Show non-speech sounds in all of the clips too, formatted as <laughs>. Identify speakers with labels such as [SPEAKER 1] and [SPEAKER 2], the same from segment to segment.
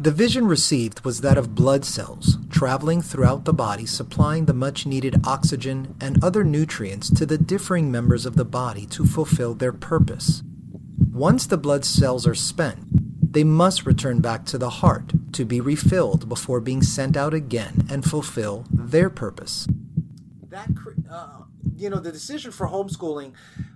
[SPEAKER 1] The vision received was that of blood cells traveling throughout the body, supplying the much needed oxygen and other nutrients to the differing members of the body to fulfill their purpose. Once the blood cells are spent, they must return back to the heart to be refilled before being sent out again and fulfill their purpose. That, uh, you know, the decision for homeschooling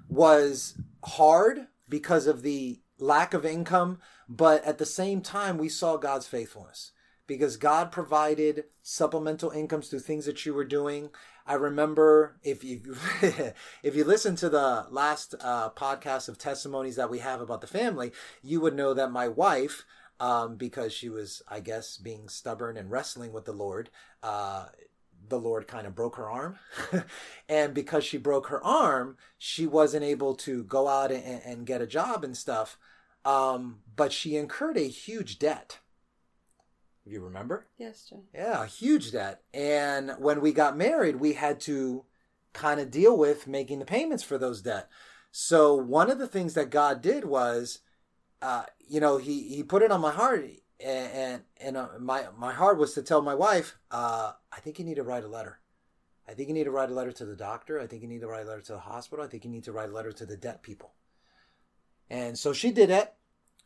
[SPEAKER 1] was hard because of the lack of income, but at the same time, we saw God's faithfulness because God provided supplemental incomes through things that you were doing. I remember if you <laughs> if you listen to the last uh, podcast of testimonies that we have about the family, you would know that my wife, um, because she was, I guess, being stubborn and wrestling with the Lord, uh, the Lord kind of broke her arm. <laughs> and because she broke her arm, she wasn't able to go out and, and get a job and stuff. Um, but she incurred a huge debt you remember?
[SPEAKER 2] Yes, Jay.
[SPEAKER 1] Yeah, a huge debt. And when we got married, we had to kind of deal with making the payments for those debt. So one of the things that God did was, uh, you know, he he put it on my heart, and and, and uh, my my heart was to tell my wife, uh, I think you need to write a letter. I think you need to write a letter to the doctor. I think you need to write a letter to the hospital. I think you need to write a letter to the debt people. And so she did it.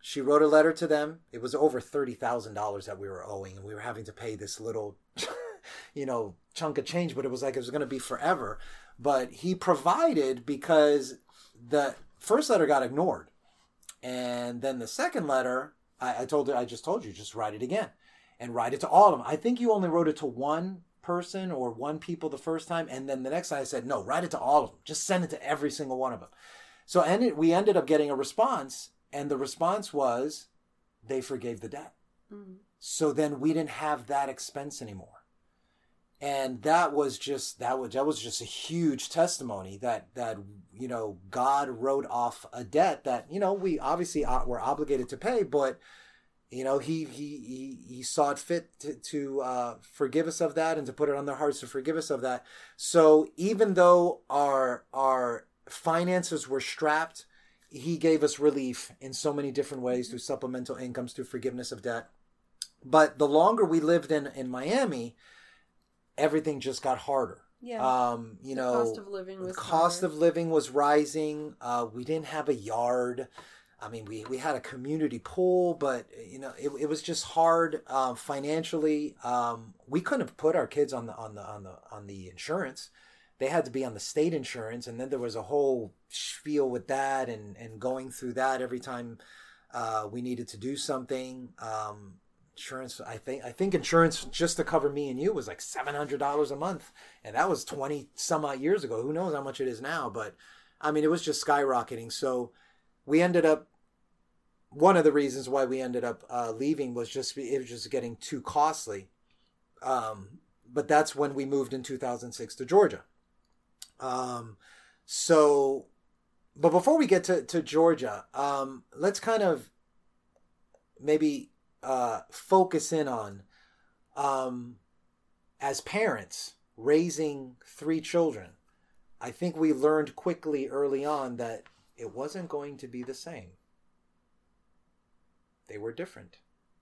[SPEAKER 1] She wrote a letter to them. It was over $30,000 that we were owing, and we were having to pay this little, <laughs> you know, chunk of change, but it was like it was going to be forever. But he provided because the first letter got ignored. And then the second letter, I, I told her, I just told you, just write it again and write it to all of them. I think you only wrote it to one person or one people the first time. And then the next time I said, no, write it to all of them. Just send it to every single one of them. So and we ended up getting a response and the response was they forgave the debt. Mm-hmm. So then we didn't have that expense anymore. And that was just that was that was just a huge testimony that that you know God wrote off a debt that you know we obviously were obligated to pay, but you know he he he, he saw it fit to, to uh, forgive us of that and to put it on their hearts to forgive us of that. So even though our our finances were strapped he gave us relief in so many different ways through supplemental incomes, through forgiveness of debt. But the longer we lived in in Miami, everything just got harder.
[SPEAKER 2] Yeah.
[SPEAKER 1] Um, you the know,
[SPEAKER 2] cost of living was
[SPEAKER 1] cost of living was rising. Uh, we didn't have a yard. I mean, we, we had a community pool, but you know, it, it was just hard uh, financially. Um, we couldn't have put our kids on the on the on the on the insurance they had to be on the state insurance and then there was a whole spiel with that and and going through that every time uh, we needed to do something. Um, insurance i think i think insurance just to cover me and you was like $700 a month and that was 20 some odd years ago. Who knows how much it is now but i mean it was just skyrocketing. So we ended up one of the reasons why we ended up uh, leaving was just it was just getting too costly. Um, but that's when we moved in 2006 to georgia um, so, but before we get to, to Georgia, um, let's kind of maybe uh, focus in on um, as parents raising three children. I think we learned quickly early on that it wasn't going to be the same. They were different.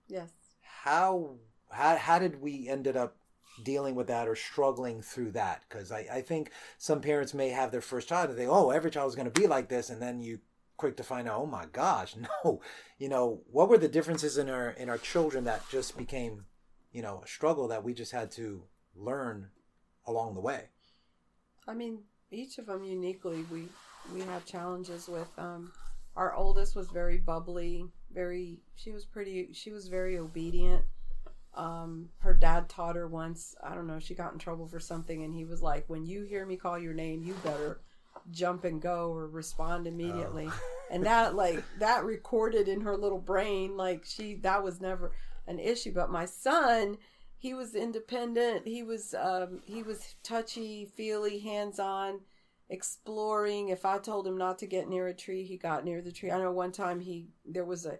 [SPEAKER 2] Yes.
[SPEAKER 1] How how how did we ended up dealing with that or struggling through that because I, I think some parents may have their first child and think oh every child is going to be like this and then you quick to find out oh my gosh <laughs> no. You know what were the differences in our in our children that just became you know a struggle that we just had to learn along the way?
[SPEAKER 2] I mean each of them uniquely we we have challenges with um our oldest was very bubbly very she was pretty she was very obedient um, her dad taught her once, I don't know, she got in trouble for something, and he was like, When you hear me call your name, you better jump and go or respond immediately. Oh. <laughs> and that, like, that recorded in her little brain, like, she, that was never an issue. But my son, he was independent. He was, um, he was touchy, feely, hands on, exploring. If I told him not to get near a tree, he got near the tree. I know one time he, there was a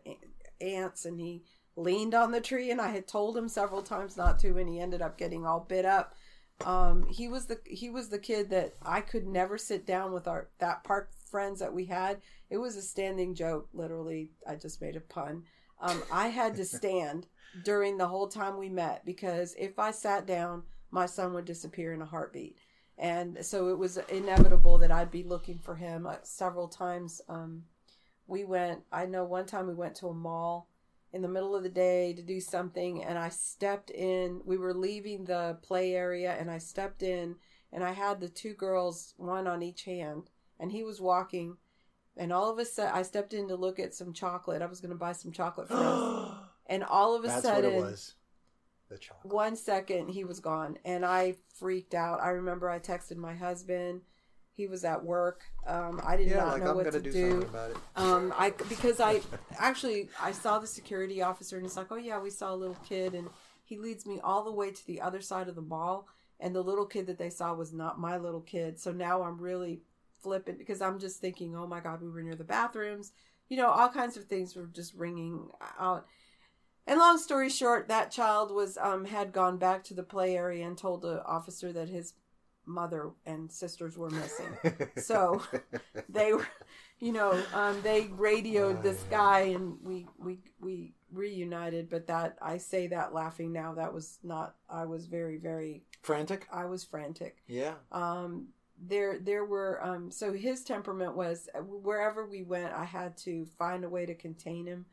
[SPEAKER 2] ants and he, leaned on the tree and I had told him several times not to and he ended up getting all bit up. Um, he was the he was the kid that I could never sit down with our that park friends that we had. It was a standing joke, literally. I just made a pun. Um, I had to <laughs> stand during the whole time we met because if I sat down, my son would disappear in a heartbeat. And so it was inevitable that I'd be looking for him uh, several times. Um, we went, I know one time we went to a mall in the middle of the day to do something, and I stepped in. We were leaving the play area, and I stepped in, and I had the two girls, one on each hand, and he was walking. And all of a sudden, I stepped in to look at some chocolate. I was going to buy some chocolate for us. <gasps> And all of a
[SPEAKER 1] That's
[SPEAKER 2] sudden,
[SPEAKER 1] what it was. The chocolate.
[SPEAKER 2] one second he was gone and i freaked out i remember i texted my husband he was at work. Um, i did
[SPEAKER 1] Yeah,
[SPEAKER 2] not
[SPEAKER 1] like
[SPEAKER 2] know
[SPEAKER 1] I'm
[SPEAKER 2] what to
[SPEAKER 1] do,
[SPEAKER 2] do,
[SPEAKER 1] something about it.
[SPEAKER 2] um, i because i <laughs> actually i saw the security officer and he's like oh yeah we saw a little kid and he leads me all the way to the other side of the mall and the little kid that they saw was not my little kid. So now i'm really flippant because i'm just thinking oh my god we were near the bathrooms. You know all kinds of things were just ringing out. And long story short, that child was um, had gone back to the play area and told the officer that his mother and sisters were missing. so <laughs> they were, you know, um, they radioed this guy, and we we we reunited. But that I say that laughing now. That was not. I was very very.
[SPEAKER 1] frantic.
[SPEAKER 2] I was frantic
[SPEAKER 1] Yeah.
[SPEAKER 2] um there there were um so his temperament was uh, wherever we went i had to find a way to contain him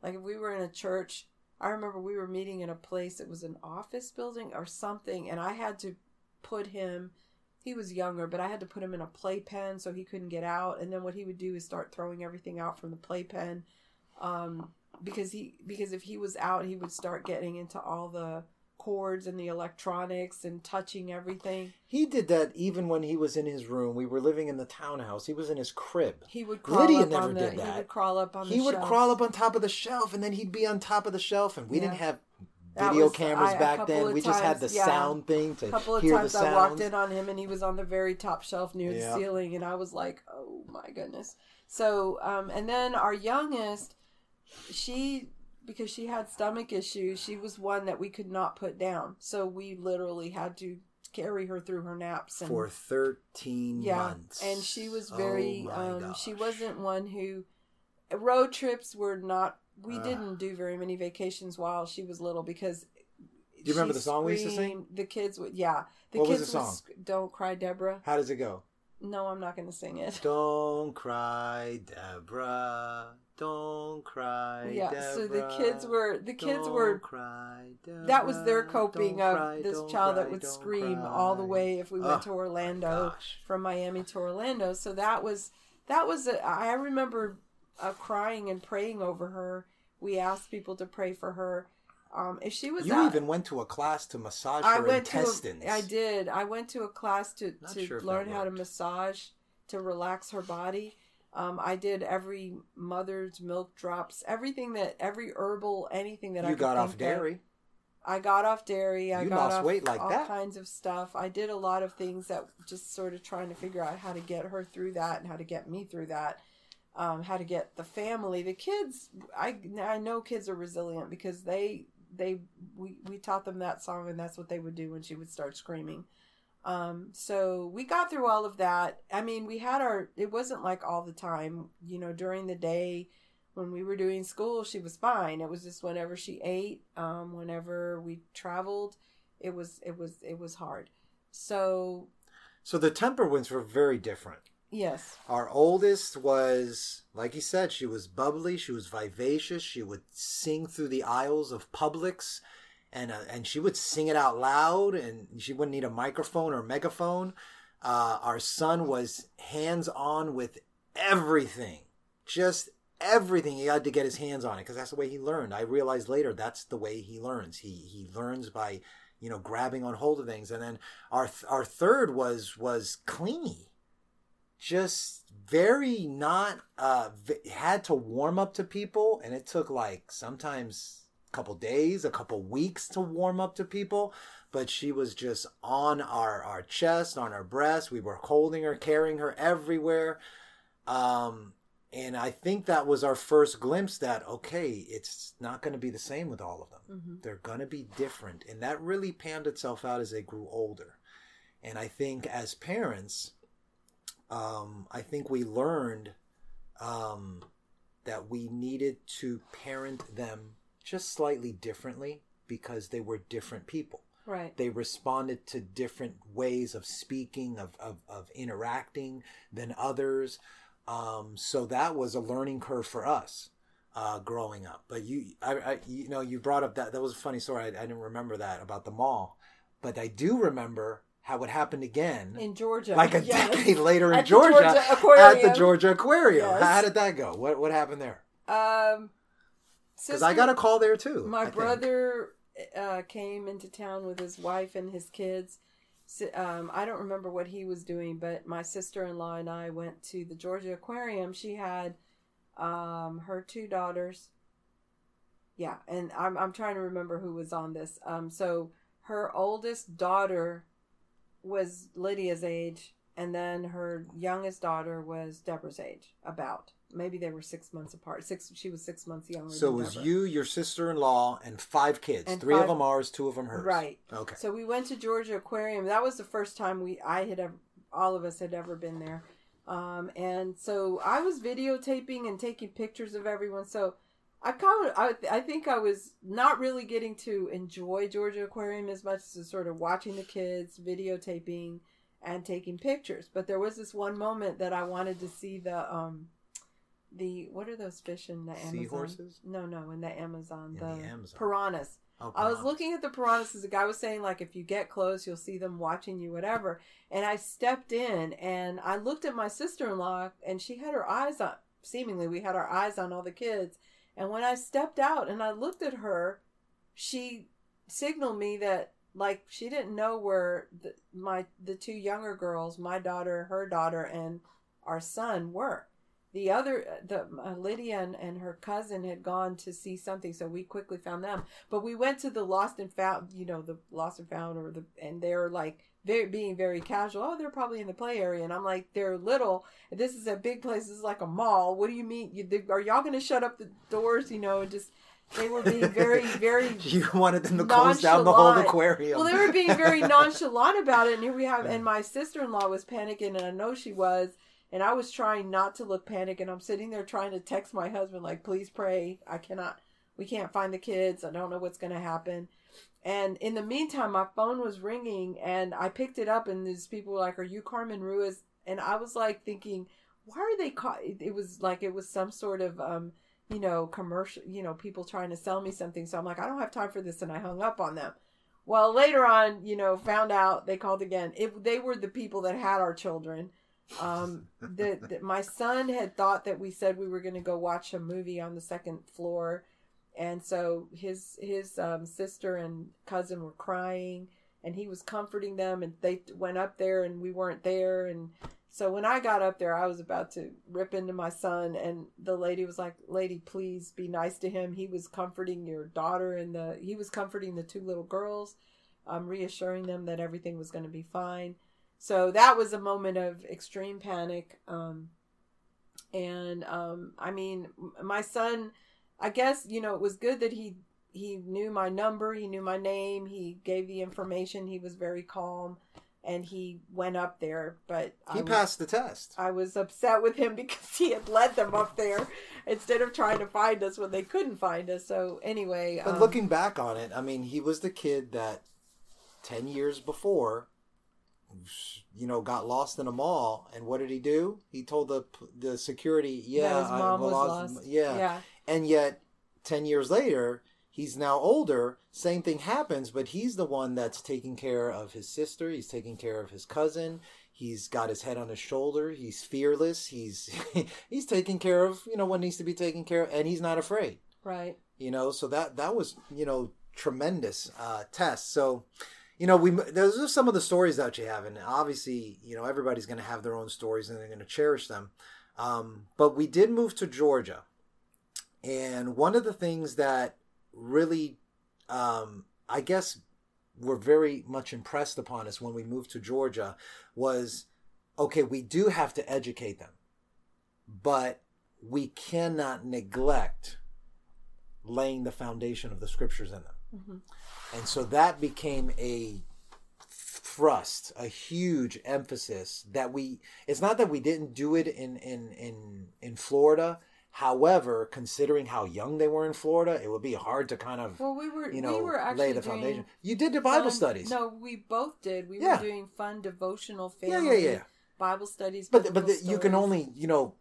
[SPEAKER 2] like if we were in a church i remember we were meeting in a place it was an office building or something and i had to put him he was younger but i had to put him in a playpen so he couldn't get out and then what he would do is start throwing everything out from the playpen um because he because if he was out he would start getting into all the cords and the electronics and touching everything
[SPEAKER 1] He did that even when he was in his room. We were living in the townhouse. He was in his crib.
[SPEAKER 2] He would crawl
[SPEAKER 1] Lydia
[SPEAKER 2] up
[SPEAKER 1] never
[SPEAKER 2] on the,
[SPEAKER 1] did
[SPEAKER 2] He would crawl up on
[SPEAKER 1] he would
[SPEAKER 2] shelf.
[SPEAKER 1] crawl up on top of the shelf, and then he'd be on top of the shelf. And we didn't have
[SPEAKER 2] That
[SPEAKER 1] video
[SPEAKER 2] was-
[SPEAKER 1] cameras
[SPEAKER 2] I-
[SPEAKER 1] back then. We just had the
[SPEAKER 2] yeah.
[SPEAKER 1] sound thing to
[SPEAKER 2] A couple of
[SPEAKER 1] hear
[SPEAKER 2] times
[SPEAKER 1] the
[SPEAKER 2] I walked in on him and he was on the very top shelf near
[SPEAKER 1] Yeah.
[SPEAKER 2] the ceiling, and I was like, "Oh my goodness!" So, um, and then our youngest, she because she had stomach issues, she was one that we could not put down. So we literally had to carry her through her naps and
[SPEAKER 1] for thirteen
[SPEAKER 2] yeah
[SPEAKER 1] months.
[SPEAKER 2] and she was
[SPEAKER 1] Oh
[SPEAKER 2] very
[SPEAKER 1] my
[SPEAKER 2] um she wasn't one who road trips were not we
[SPEAKER 1] Ugh.
[SPEAKER 2] didn't do very many vacations while she was little because
[SPEAKER 1] Do you remember the song we used to sing?
[SPEAKER 2] the kids would yeah the
[SPEAKER 1] What was
[SPEAKER 2] kids
[SPEAKER 1] the song?
[SPEAKER 2] sc- don't cry deborah
[SPEAKER 1] How does it go?
[SPEAKER 2] no i'm not going to sing it <laughs>
[SPEAKER 1] Don't cry, Deborah. Don't cry,
[SPEAKER 2] yeah
[SPEAKER 1] Deborah.
[SPEAKER 2] so the kids were the kids
[SPEAKER 1] Don't
[SPEAKER 2] were
[SPEAKER 1] cry, Deborah.
[SPEAKER 2] that was their coping of
[SPEAKER 1] cry,
[SPEAKER 2] this child that would scream
[SPEAKER 1] cry.
[SPEAKER 2] all the way if we went
[SPEAKER 1] Oh,
[SPEAKER 2] to orlando from Miami to Orlando. So that was that was a, I remember uh, crying and praying over her. We asked people to pray for her. Um, if she was
[SPEAKER 1] You
[SPEAKER 2] out,
[SPEAKER 1] even went to a class to massage
[SPEAKER 2] I
[SPEAKER 1] her
[SPEAKER 2] went
[SPEAKER 1] intestines.
[SPEAKER 2] to a, I did. I went to a class to
[SPEAKER 1] Not
[SPEAKER 2] to
[SPEAKER 1] sure
[SPEAKER 2] learn how to massage to relax her body. Um, I did every mother's milk drops, everything that every herbal, anything that I
[SPEAKER 1] You
[SPEAKER 2] could
[SPEAKER 1] got off
[SPEAKER 2] think of.
[SPEAKER 1] dairy.
[SPEAKER 2] I got off dairy. I
[SPEAKER 1] You
[SPEAKER 2] got
[SPEAKER 1] lost
[SPEAKER 2] off
[SPEAKER 1] weight like
[SPEAKER 2] all
[SPEAKER 1] that.
[SPEAKER 2] kinds of stuff. I did a lot of things that just sort of trying to figure out how to get her through that and how to get me through that. Um, how to get the family, the kids. I I know kids are resilient because they they we we taught them that song and that's what they would do when she would start screaming. Um, so we got through all of that. I mean, we had our. It wasn't like all the time. You know, during the day when we were doing school, she was fine. It was just whenever she ate, um, whenever we traveled, it was it was it was hard. So
[SPEAKER 1] So the temperaments were very different.
[SPEAKER 2] Yes,
[SPEAKER 1] Our oldest was, like you said, she was bubbly, she was vivacious, she would sing through the aisles of Publix, and uh, and she would sing it out loud, and she wouldn't need a microphone or megaphone. Uh, our son was hands on with everything, just everything. He had to get his hands on it because that's the way he learned. I realized later that's the way he learns. He he learns by you know grabbing on hold of things, and then our our third was was clingy just very not uh had to warm up to people and it took like sometimes a couple days a couple weeks to warm up to people but she was just on our our chest on our breast. We were holding her carrying her everywhere. Um and i think that was our first glimpse that okay it's not going to be the same with all of them.
[SPEAKER 2] Hmm
[SPEAKER 1] they're going to be different. And that really panned itself out as they grew older. And i think as parents um, i think we learned um, that we needed to parent them just slightly differently because they were different people.
[SPEAKER 2] Right.
[SPEAKER 1] They responded to different ways of speaking, of, of, of interacting than others. Um, so that was a learning curve for us uh, growing up. But you, I, I, you know, you brought up that that was a funny story. I, I didn't remember that about the mall, but I do remember how it happened again
[SPEAKER 2] in Georgia,
[SPEAKER 1] like a
[SPEAKER 2] Yes.
[SPEAKER 1] decade later in
[SPEAKER 2] At the
[SPEAKER 1] Georgia,
[SPEAKER 2] Georgia
[SPEAKER 1] at the Georgia Aquarium.
[SPEAKER 2] Yes.
[SPEAKER 1] How did that go? What what happened there?
[SPEAKER 2] Um,
[SPEAKER 1] Because I got a call there too.
[SPEAKER 2] My
[SPEAKER 1] I
[SPEAKER 2] brother uh, came into town with his wife and his kids. Um, I don't remember what he was doing, but my sister in law and I went to the Georgia Aquarium. She had um, her two daughters. Yeah, and I'm I'm trying to remember who was on this. Um, so her oldest daughter was Lydia's age, and then her youngest daughter was Deborah's age. About maybe they were six months apart. Six. She was six months younger.
[SPEAKER 1] So it was
[SPEAKER 2] Deborah.
[SPEAKER 1] you, your sister in law, and five kids.
[SPEAKER 2] And
[SPEAKER 1] Three of them ours, two of them hers.
[SPEAKER 2] Right.
[SPEAKER 1] Okay.
[SPEAKER 2] So we went to Georgia Aquarium. That was the first time we I had ever all of us had ever been there. Um, and so I was videotaping and taking pictures of everyone. So I kind of I, I think I was not really getting to enjoy Georgia Aquarium as much as sort of watching the kids, videotaping and taking pictures. But there was this one moment that I wanted to see the um the what are those fish in the Amazon?
[SPEAKER 1] Seahorses?
[SPEAKER 2] No, no, in the Amazon.
[SPEAKER 1] In
[SPEAKER 2] the,
[SPEAKER 1] the Amazon.
[SPEAKER 2] piranhas.
[SPEAKER 1] Oh,
[SPEAKER 2] I was looking at the piranhas as the guy was saying like if you get close you'll see them watching you whatever and I stepped in and I looked at my sister-in-law and she had her eyes on seemingly we had our eyes on all the kids and when I stepped out and I looked at her she signaled me that like she didn't know where the, my the two younger girls my daughter her daughter and our son were. The other the uh, lydia and, and her cousin had gone to see something so we quickly found them. But we went to the lost and found you know the lost and found or the and they're like very being very casual oh they're probably in the play area and i'm like they're little this is a big place this is like a mall what do you mean you, they, are y'all gonna shut up the doors you know and just they were being very <laughs> very
[SPEAKER 1] You wanted them to close down the whole
[SPEAKER 2] Nonchalant.
[SPEAKER 1] aquarium.
[SPEAKER 2] well, they were being very <laughs> nonchalant about it, and here we have. And my sister in law was panicking, and I know she was. And I was trying not to look panic, and I'm sitting there trying to text my husband, like, "Please pray. I cannot. We can't find the kids. I don't know what's going to happen." And in the meantime, my phone was ringing, and I picked it up, and these people were like, "Are you Carmen Ruiz?" And I was like thinking, "Why are they caught?" It was like it was some sort of um, you know, commercial, you know, people trying to sell me something. So I'm like, I don't have time for this. And I hung up on them. Well, later on, you know, found out they called again. If they were the people that had our children. Um, the, my son had thought that we said we were going to go watch a movie on the second floor. And so his, his, um, sister and cousin were crying and he was comforting them and they went up there and we weren't there. And so when I got up there, I was about to rip into my son, and the lady was like, "Lady, please be nice to him. He was comforting your daughter, and the he was comforting the two little girls, um, reassuring them that everything was going to be fine." So that was a moment of extreme panic. Um, and um, I mean, my son, I guess you know it was good that he he knew my number, he knew my name, he gave the information, he was very calm and he went up there. But I
[SPEAKER 1] he
[SPEAKER 2] was-
[SPEAKER 1] passed the test.
[SPEAKER 2] I was upset with him <laughs> because he had led them up there instead of trying to find us when they couldn't find us. So anyway,
[SPEAKER 1] But
[SPEAKER 2] um,
[SPEAKER 1] looking back on it, I mean, he was the kid that ten years before, you know, got lost in a mall, and what did he do? He told the the security, "Yeah,
[SPEAKER 2] that his
[SPEAKER 1] I
[SPEAKER 2] mom was
[SPEAKER 1] lost. Yeah.
[SPEAKER 2] yeah,
[SPEAKER 1] and yet ten years later, he's now older. Same thing happens, but he's the one that's taking care of his sister. He's taking care of his cousin. He's got his head on his shoulder. He's fearless. He's <laughs> he's taking care of you know what needs to be taken care of, and he's not afraid
[SPEAKER 2] right.
[SPEAKER 1] you know so that that was you know tremendous uh test so you know we those are some of the stories that you have and obviously you know everybody's going to have their own stories and they're going to cherish them um but we did move to georgia and one of the things that really um i guess were very much impressed upon us when we moved to georgia was okay we do have to educate them but we cannot neglect laying the foundation of the scriptures in them.
[SPEAKER 2] hmm
[SPEAKER 1] And so that became a thrust, a huge emphasis that we it's not that we didn't do it in in in in Florida However, considering how young they were in Florida, it would be hard to kind of
[SPEAKER 2] Well, we were
[SPEAKER 1] you know
[SPEAKER 2] we were actually
[SPEAKER 1] lay the foundation. You did the Bible
[SPEAKER 2] fun-
[SPEAKER 1] studies,
[SPEAKER 2] No, we both did. We
[SPEAKER 1] Yeah.
[SPEAKER 2] were doing fun devotional family
[SPEAKER 1] yeah, yeah.
[SPEAKER 2] Bible studies.
[SPEAKER 1] But but the, you can only you know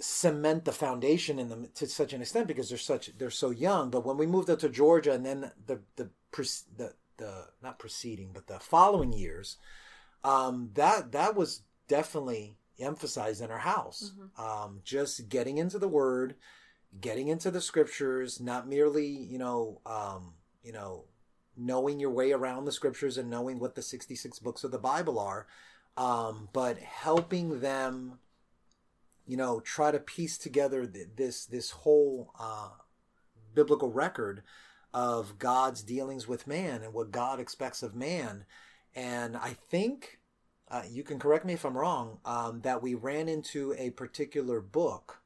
[SPEAKER 1] cement the foundation in them to such an extent because they're such they're so young. But when we moved up to Georgia and then the the pre- the, the not preceding but the following years, um, that that was definitely emphasized in our house.
[SPEAKER 2] Mm-hmm.
[SPEAKER 1] Um, just getting into the Word, getting into the Scriptures, not merely you know um, you know knowing your way around the Scriptures and knowing what the sixty six books of the Bible are, um, but helping them you know try to piece together th- this this whole uh, biblical record of God's dealings with man and what God expects of man. And I think uh, you can correct me if I'm wrong um, that we ran into a particular book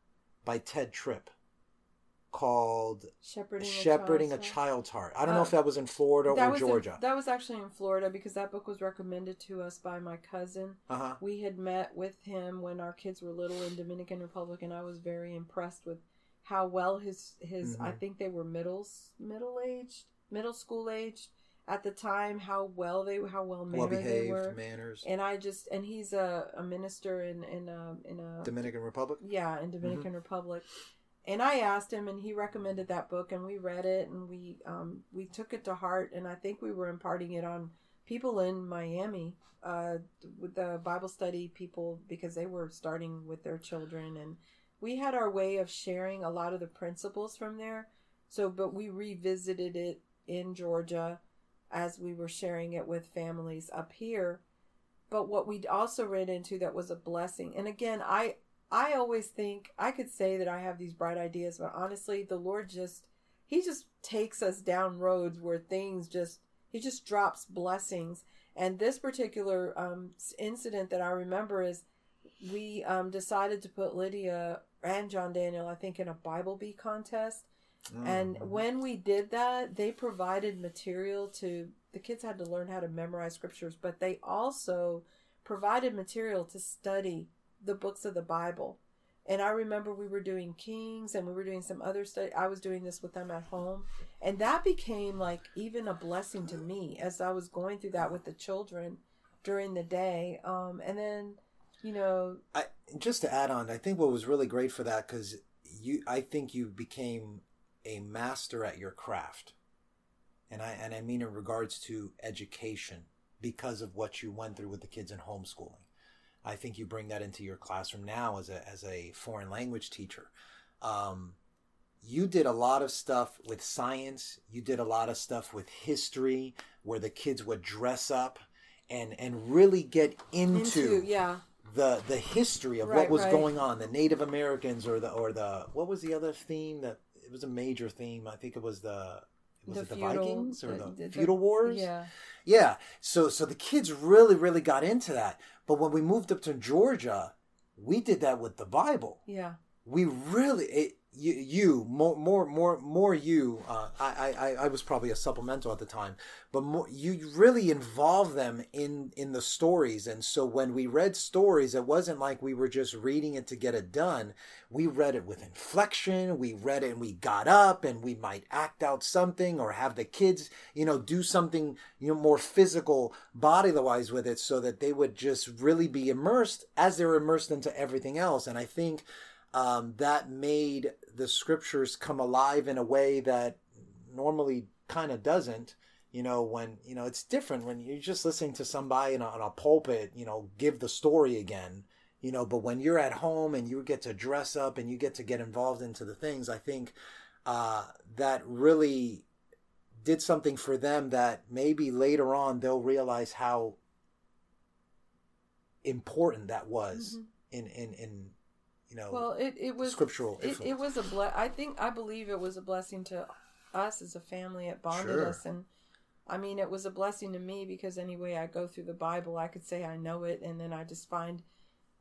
[SPEAKER 1] by Tedd Tripp called
[SPEAKER 2] shepherding,
[SPEAKER 1] "Shepherding a
[SPEAKER 2] Child's Heart.
[SPEAKER 1] Child's Heart." I don't know
[SPEAKER 2] Uh,
[SPEAKER 1] if that was in Florida or
[SPEAKER 2] was in-
[SPEAKER 1] Georgia.
[SPEAKER 2] that was actually in Florida because that book was recommended to us by my cousin.
[SPEAKER 1] Uh huh.
[SPEAKER 2] We had met with him when our kids were little in Dominican Republic, and I was very impressed with how well his his. I
[SPEAKER 1] Mhm.
[SPEAKER 2] think they were middle middle aged, middle school aged at the time. How well they how well
[SPEAKER 1] Well
[SPEAKER 2] mannered they were,
[SPEAKER 1] behaved manners.
[SPEAKER 2] and I just and he's a, a minister in in a, in a
[SPEAKER 1] Dominican Republic.
[SPEAKER 2] yeah in Dominican Republic. And I asked him, and he recommended that book, and we read it, and we um, we took it to heart, and I think we were imparting it on people in Miami, uh, with the Bible study people, because they were starting with their children, and we had our way of sharing a lot of the principles from there. So, but we revisited it in Georgia as we were sharing it with families up here. But what we also ran into that was a blessing, and again, I I always think I could say that I have these bright ideas, but honestly, the Lord just He just takes us down roads where things just He just drops blessings. And this particular um, incident that I remember is we um, decided to put Lydia and John Daniel, I think, in a Bible Bee contest. And
[SPEAKER 1] Mhm.
[SPEAKER 2] when we did that, they provided material to the kids had to learn how to memorize scriptures, but they also provided material to study the books of the Bible. And I remember we were doing Kings and we were doing some other study. I was doing this with them at home. And that became like even a blessing to me as I was going through that with the children during the day. Um, and then, you know,
[SPEAKER 1] I just to add on, I think what was really great for that because you, I think you became a master at your craft, and I and I mean in regards to education because of what you went through with the kids in homeschooling. I think you bring that into your classroom now as a as a foreign language teacher. Um, you did a lot of stuff with science. You did a lot of stuff with history, where the kids would dress up and and really get
[SPEAKER 2] into, yeah,
[SPEAKER 1] the the history of what was
[SPEAKER 2] right.
[SPEAKER 1] going on, the Native Americans or the or the what was the other theme that it was a major theme. I think it was the was
[SPEAKER 2] The
[SPEAKER 1] it the
[SPEAKER 2] feudal-
[SPEAKER 1] Vikings or
[SPEAKER 2] the-
[SPEAKER 1] the,
[SPEAKER 2] the-
[SPEAKER 1] feudal wars.
[SPEAKER 2] yeah.
[SPEAKER 1] yeah. So so the kids really really got into that. But when we moved up to Georgia, we did that with the Bible.
[SPEAKER 2] Yeah.
[SPEAKER 1] We really it, you you more more more more you. Uh, I I I was probably a supplemental at the time, but more, you really involve them in in the stories. And so when we read stories, it wasn't like we were just reading it to get it done. We read it with inflection. We read it and we got up and we might act out something or have the kids, you know, do something you know more physical, body wise with it, so that they would just really be immersed as they're immersed into everything else. And I think um, that made the scriptures come alive in a way that normally kind of doesn't you know when you know it's different when you're just listening to somebody in a, on a pulpit you know give the story again you know but when you're at home and you get to dress up and you get to get involved into the things i think uh, that really did something for them that maybe later on they'll realize how important that was
[SPEAKER 2] Mhm.
[SPEAKER 1] in in in you know
[SPEAKER 2] Well, it, it was
[SPEAKER 1] scriptural
[SPEAKER 2] it, it was a ble- I think I believe it was a blessing to us as a family. It bonded
[SPEAKER 1] Sure.
[SPEAKER 2] us, and I mean, it was a blessing to me because anyway, I go through the Bible, I could say I know it, and then I just find.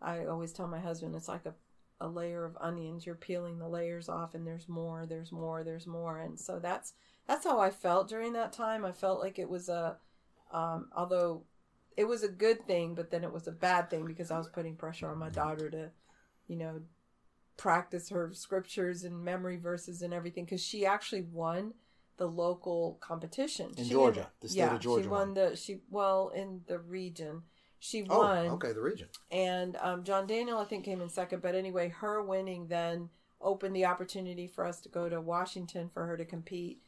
[SPEAKER 2] I always tell my husband it's like a a layer of onions. You're peeling the layers off, and there's more, there's more, there's more, and so that's that's how I felt during that time. I felt like it was a, um, although it was a good thing, but then it was a bad thing because I was putting pressure on my daughter to, you know, practice her scriptures and memory verses and everything because she actually won the local competition
[SPEAKER 1] In
[SPEAKER 2] She
[SPEAKER 1] Georgia, the state
[SPEAKER 2] yeah,
[SPEAKER 1] of Georgia
[SPEAKER 2] She won
[SPEAKER 1] won.
[SPEAKER 2] the she well in the region. She
[SPEAKER 1] Oh,
[SPEAKER 2] won
[SPEAKER 1] okay, the region.
[SPEAKER 2] and um, John Daniel I think came in second. But anyway, her winning then opened the opportunity for us to go to Washington for her to compete.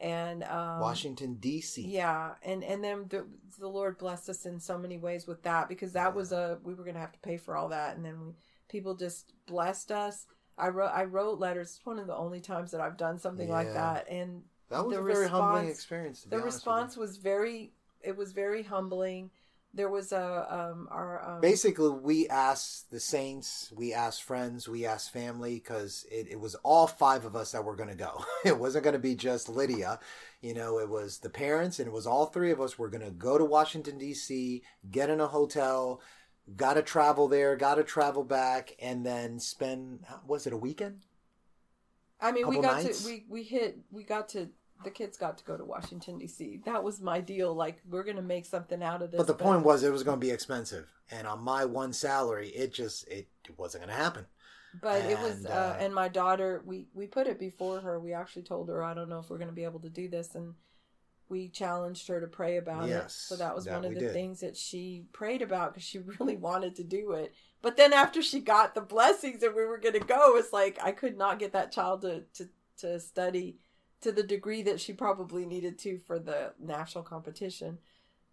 [SPEAKER 2] And um,
[SPEAKER 1] Washington D.C.
[SPEAKER 2] yeah, and and then the, the Lord blessed us in so many ways with that because that was a we were gonna have to pay for all that, and then we, people just blessed us. I wrote I wrote letters. It's one of the only times that I've done something like that, and
[SPEAKER 1] That was
[SPEAKER 2] the
[SPEAKER 1] a very humbling
[SPEAKER 2] response-
[SPEAKER 1] experience. To be
[SPEAKER 2] the
[SPEAKER 1] honest with you.
[SPEAKER 2] response was very it was very humbling. There was a um our um,
[SPEAKER 1] basically we asked the saints we asked friends we asked family because it, it was all five of us that were going to go <laughs> it wasn't going to be just lydia you know it was the parents and it was all three of us were going to go to washington d.c get in a hotel got to travel there got to travel back and then spend was it a weekend
[SPEAKER 2] I mean, we got
[SPEAKER 1] nights?
[SPEAKER 2] to we we hit we got to the kids got to go to Washington D.C. That was my deal. Like we're gonna make something out of this.
[SPEAKER 1] but the point was it was going to be expensive and on my one salary it just it, it wasn't going to happen
[SPEAKER 2] but it was uh,
[SPEAKER 1] uh,
[SPEAKER 2] and my daughter we we put it before her. We actually told her I don't know if we're gonna be able to do this, and we challenged her to pray about it. So that was
[SPEAKER 1] that
[SPEAKER 2] one of the
[SPEAKER 1] did.
[SPEAKER 2] things that she prayed about because she <laughs> really wanted to do it. But then after she got the blessings and we were gonna go, it's like I could not get that child to to to study to the degree that she probably needed to for the national competition.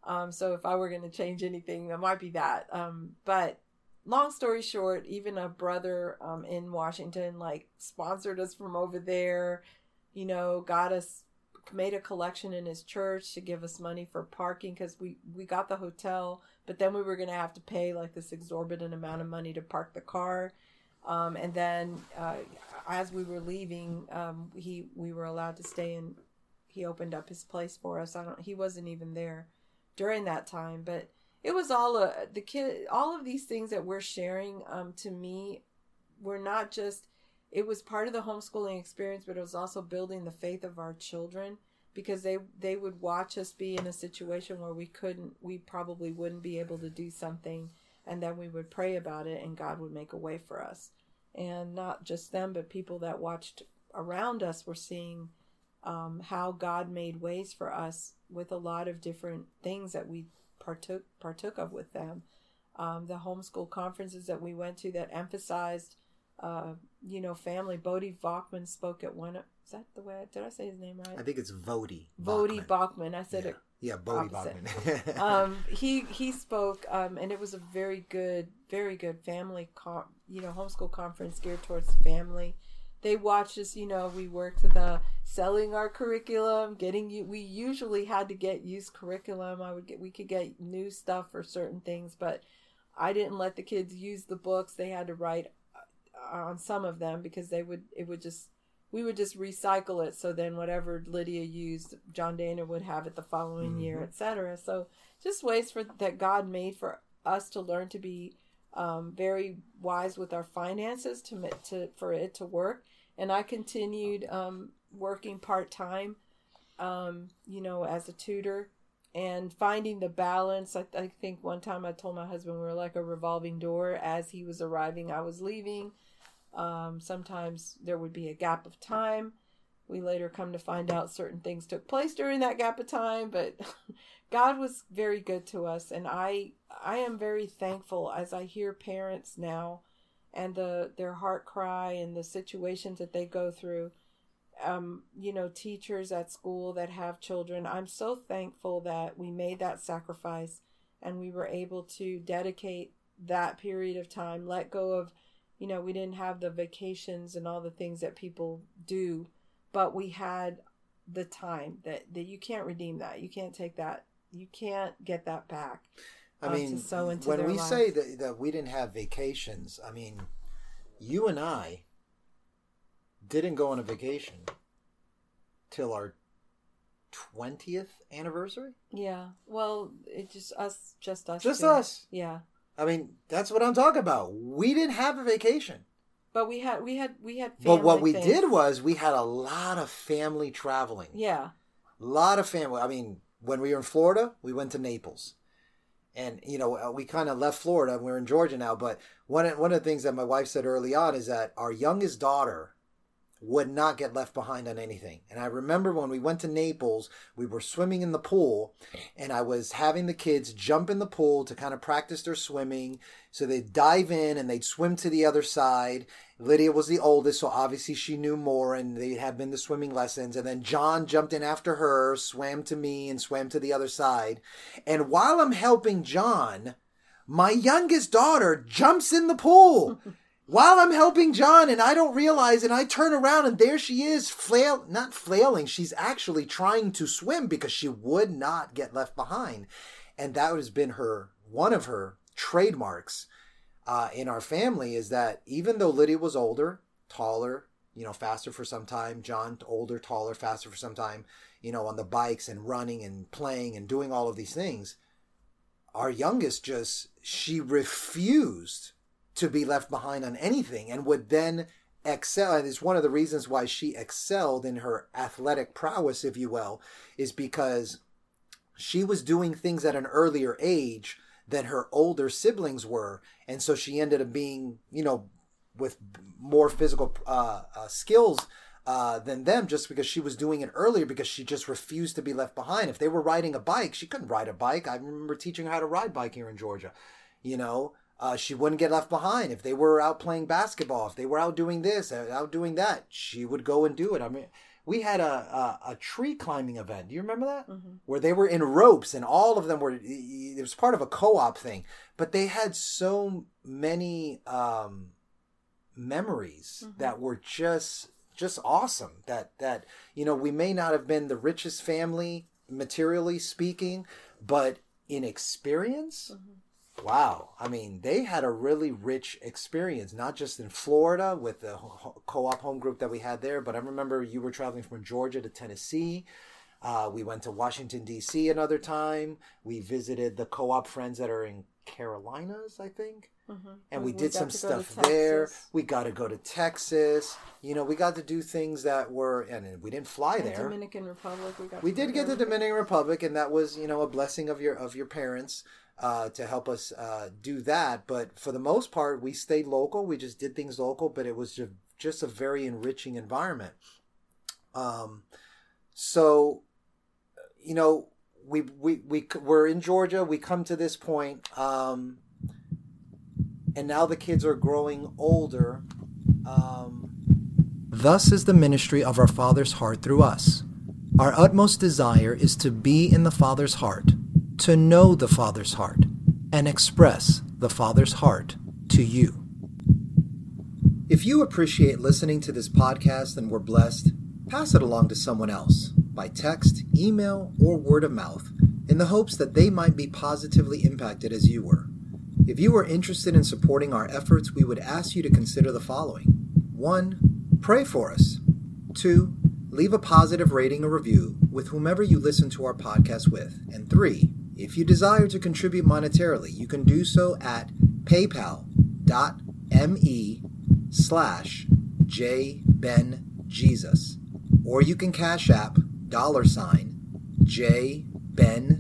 [SPEAKER 2] Um, so if I were going to change anything, it might be that. Um, but long story short, even a brother um, in Washington like sponsored us from over there. You know, got us made a collection in his church to give us money for parking because we we got the hotel, but then we were going to have to pay like this exorbitant amount of money to park the car. Um, and then uh, as we were leaving, um, he we were allowed to stay in. He opened up his place for us. I don't. He wasn't even there during that time, but it was all a the kid. All of these things that we're sharing, um, to me, were not just. It was part of the homeschooling experience, but it was also building the faith of our children because they they would watch us be in a situation where we couldn't, we probably wouldn't be able to do something, and then we would pray about it, and God would make a way for us and not just them, but people that watched around us were seeing um, how God made ways for us with a lot of different things that we partook partook of with them. Um, the homeschool conferences that we went to that emphasized, uh, you know, family. Bodie Bachman spoke at one. Is that the way? Did I say his name right?
[SPEAKER 1] i think it's Voddie
[SPEAKER 2] Bodie
[SPEAKER 1] Bachman.
[SPEAKER 2] Bachman. I said
[SPEAKER 1] yeah.
[SPEAKER 2] it
[SPEAKER 1] yeah bodie
[SPEAKER 2] opposite.
[SPEAKER 1] bachman <laughs>
[SPEAKER 2] um, he he spoke, um, and it was a very good, very good family, con- you know, homeschool conference geared towards the family. They watched us, you know, we worked the selling our curriculum, getting you. We usually had to get used curriculum. I would get, we could get new stuff for certain things, but I didn't let the kids use the books. They had to write on some of them because they would, it would just we would just recycle it. So then whatever lydia used john Daniel would have it the following year
[SPEAKER 1] Mhm.
[SPEAKER 2] etc so just ways for that god made for us to learn to be um, very wise with our finances to to for it to work. And i continued um, working part-time um, you know as a tutor and finding the balance I, I think one time i told my husband we were like a revolving door as he was arriving i was leaving um, sometimes there would be a gap of time. We later come to find out certain things took place during that gap of time, but <laughs> God was very good to us, and I I am very thankful as I hear parents now and the their heart cry and the situations that they go through. Um, you know, teachers at school that have children. I'm so thankful that we made that sacrifice and we were able to dedicate that period of time, let go of you know, we didn't have the vacations and all the things that people do, but we had the time that, that you can't redeem that. You can't take that. You can't get that back.
[SPEAKER 1] I
[SPEAKER 2] to
[SPEAKER 1] mean,
[SPEAKER 2] sow into
[SPEAKER 1] when we
[SPEAKER 2] lives.
[SPEAKER 1] say that, that we didn't have vacations, I mean, you and I didn't go on a vacation till our 20th anniversary.
[SPEAKER 2] Yeah. Well, it just us, just us.
[SPEAKER 1] Just
[SPEAKER 2] two.
[SPEAKER 1] us.
[SPEAKER 2] Yeah.
[SPEAKER 1] I mean, that's what I'm talking about. We didn't have a vacation.
[SPEAKER 2] But we had, we had, we had.
[SPEAKER 1] but what we
[SPEAKER 2] things.
[SPEAKER 1] did was we had a lot of family traveling.
[SPEAKER 2] Yeah.
[SPEAKER 1] A lot of family. I mean, when we were in Florida, we went to Naples. and you know uh, we kind of left Florida. and We're in Georgia now, but one one of the things that my wife said early on is that our youngest daughter would not get left behind on anything. And I remember when we went to Naples, we were swimming in the pool, and I was having the kids jump in the pool to kind of practice their swimming. So they'd dive in and they'd swim to the other side. Lydia was the oldest, so obviously she knew more, and they had been the swimming lessons. And then John jumped in after her, swam to me, and swam to the other side. And while I'm helping John, my youngest daughter jumps in the pool. <laughs> while I'm helping John and I don't realize and I turn around and there she is flail not flailing she's actually trying to swim because she would not get left behind. And that has been her one of her trademarks uh, in our family is that even though Lydia was older taller you know faster for some time John older taller faster for some time you know on the bikes and running and playing and doing all of these things our youngest just she refused to be left behind on anything and would then excel and it's one of the reasons why she excelled in her athletic prowess if you will is because she was doing things at an earlier age than her older siblings were and so she ended up being you know with more physical uh, uh, skills uh, than them just because she was doing it earlier because she just refused to be left behind. If they were riding a bike she couldn't ride a bike. I remember teaching her how to ride bike here in georgia you know uh, she wouldn't get left behind. If they were out playing basketball, if they were out doing this, uh, out doing that, she would go and do it. I mean, we had a, a, a tree climbing event. Do you remember that? Mm-hmm. Where they were in ropes and all of them were, it was part of a co op thing, but they had so many um, memories mm-hmm. that were just just awesome that that you know we may not have been the richest family materially speaking but in experience mm-hmm wow. I mean they had a really rich experience not just in florida with the co-op home group that we had there but i remember you were traveling from georgia to tennessee. Uh, we went to washington d.c another time. We visited the co-op friends that are in carolinas i think. Mm-hmm. and we, we did some stuff there. We got to go to texas. You know we got to do things that were and we didn't fly and there.
[SPEAKER 2] Dominican republic we got
[SPEAKER 1] we did get the dominican republic and that was you know a blessing of your of your parents uh, to help us uh, do that. But for the most part, we stayed local. We just did things local, but it was just, just a very enriching environment. Um, so, you know, we, we, we, we're in Georgia. We come to this point, um, and now the kids are growing older. Um, Thus is the ministry of our Father's heart through us. Our utmost desire is to be in the Father's heart to know the Father's heart and express the Father's heart to you. If you appreciate listening to this podcast and were blessed, pass it along to someone else by text, email, or word of mouth in the hopes that they might be positively impacted as you were. If you are interested in supporting our efforts, we would ask you to consider the following 1. Pray for us. 2. Leave a positive rating or review with whomever you listen to our podcast with. And 3 if you desire to contribute monetarily, you can do so at paypal.me slash jbenjesus. Or you can cash app dollar sign jbenjesus.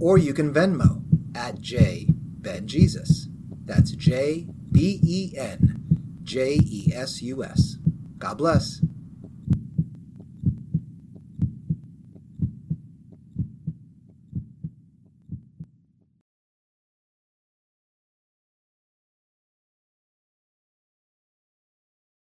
[SPEAKER 1] Or you can Venmo at jbenjesus. That's J B E N J E S U S. God bless.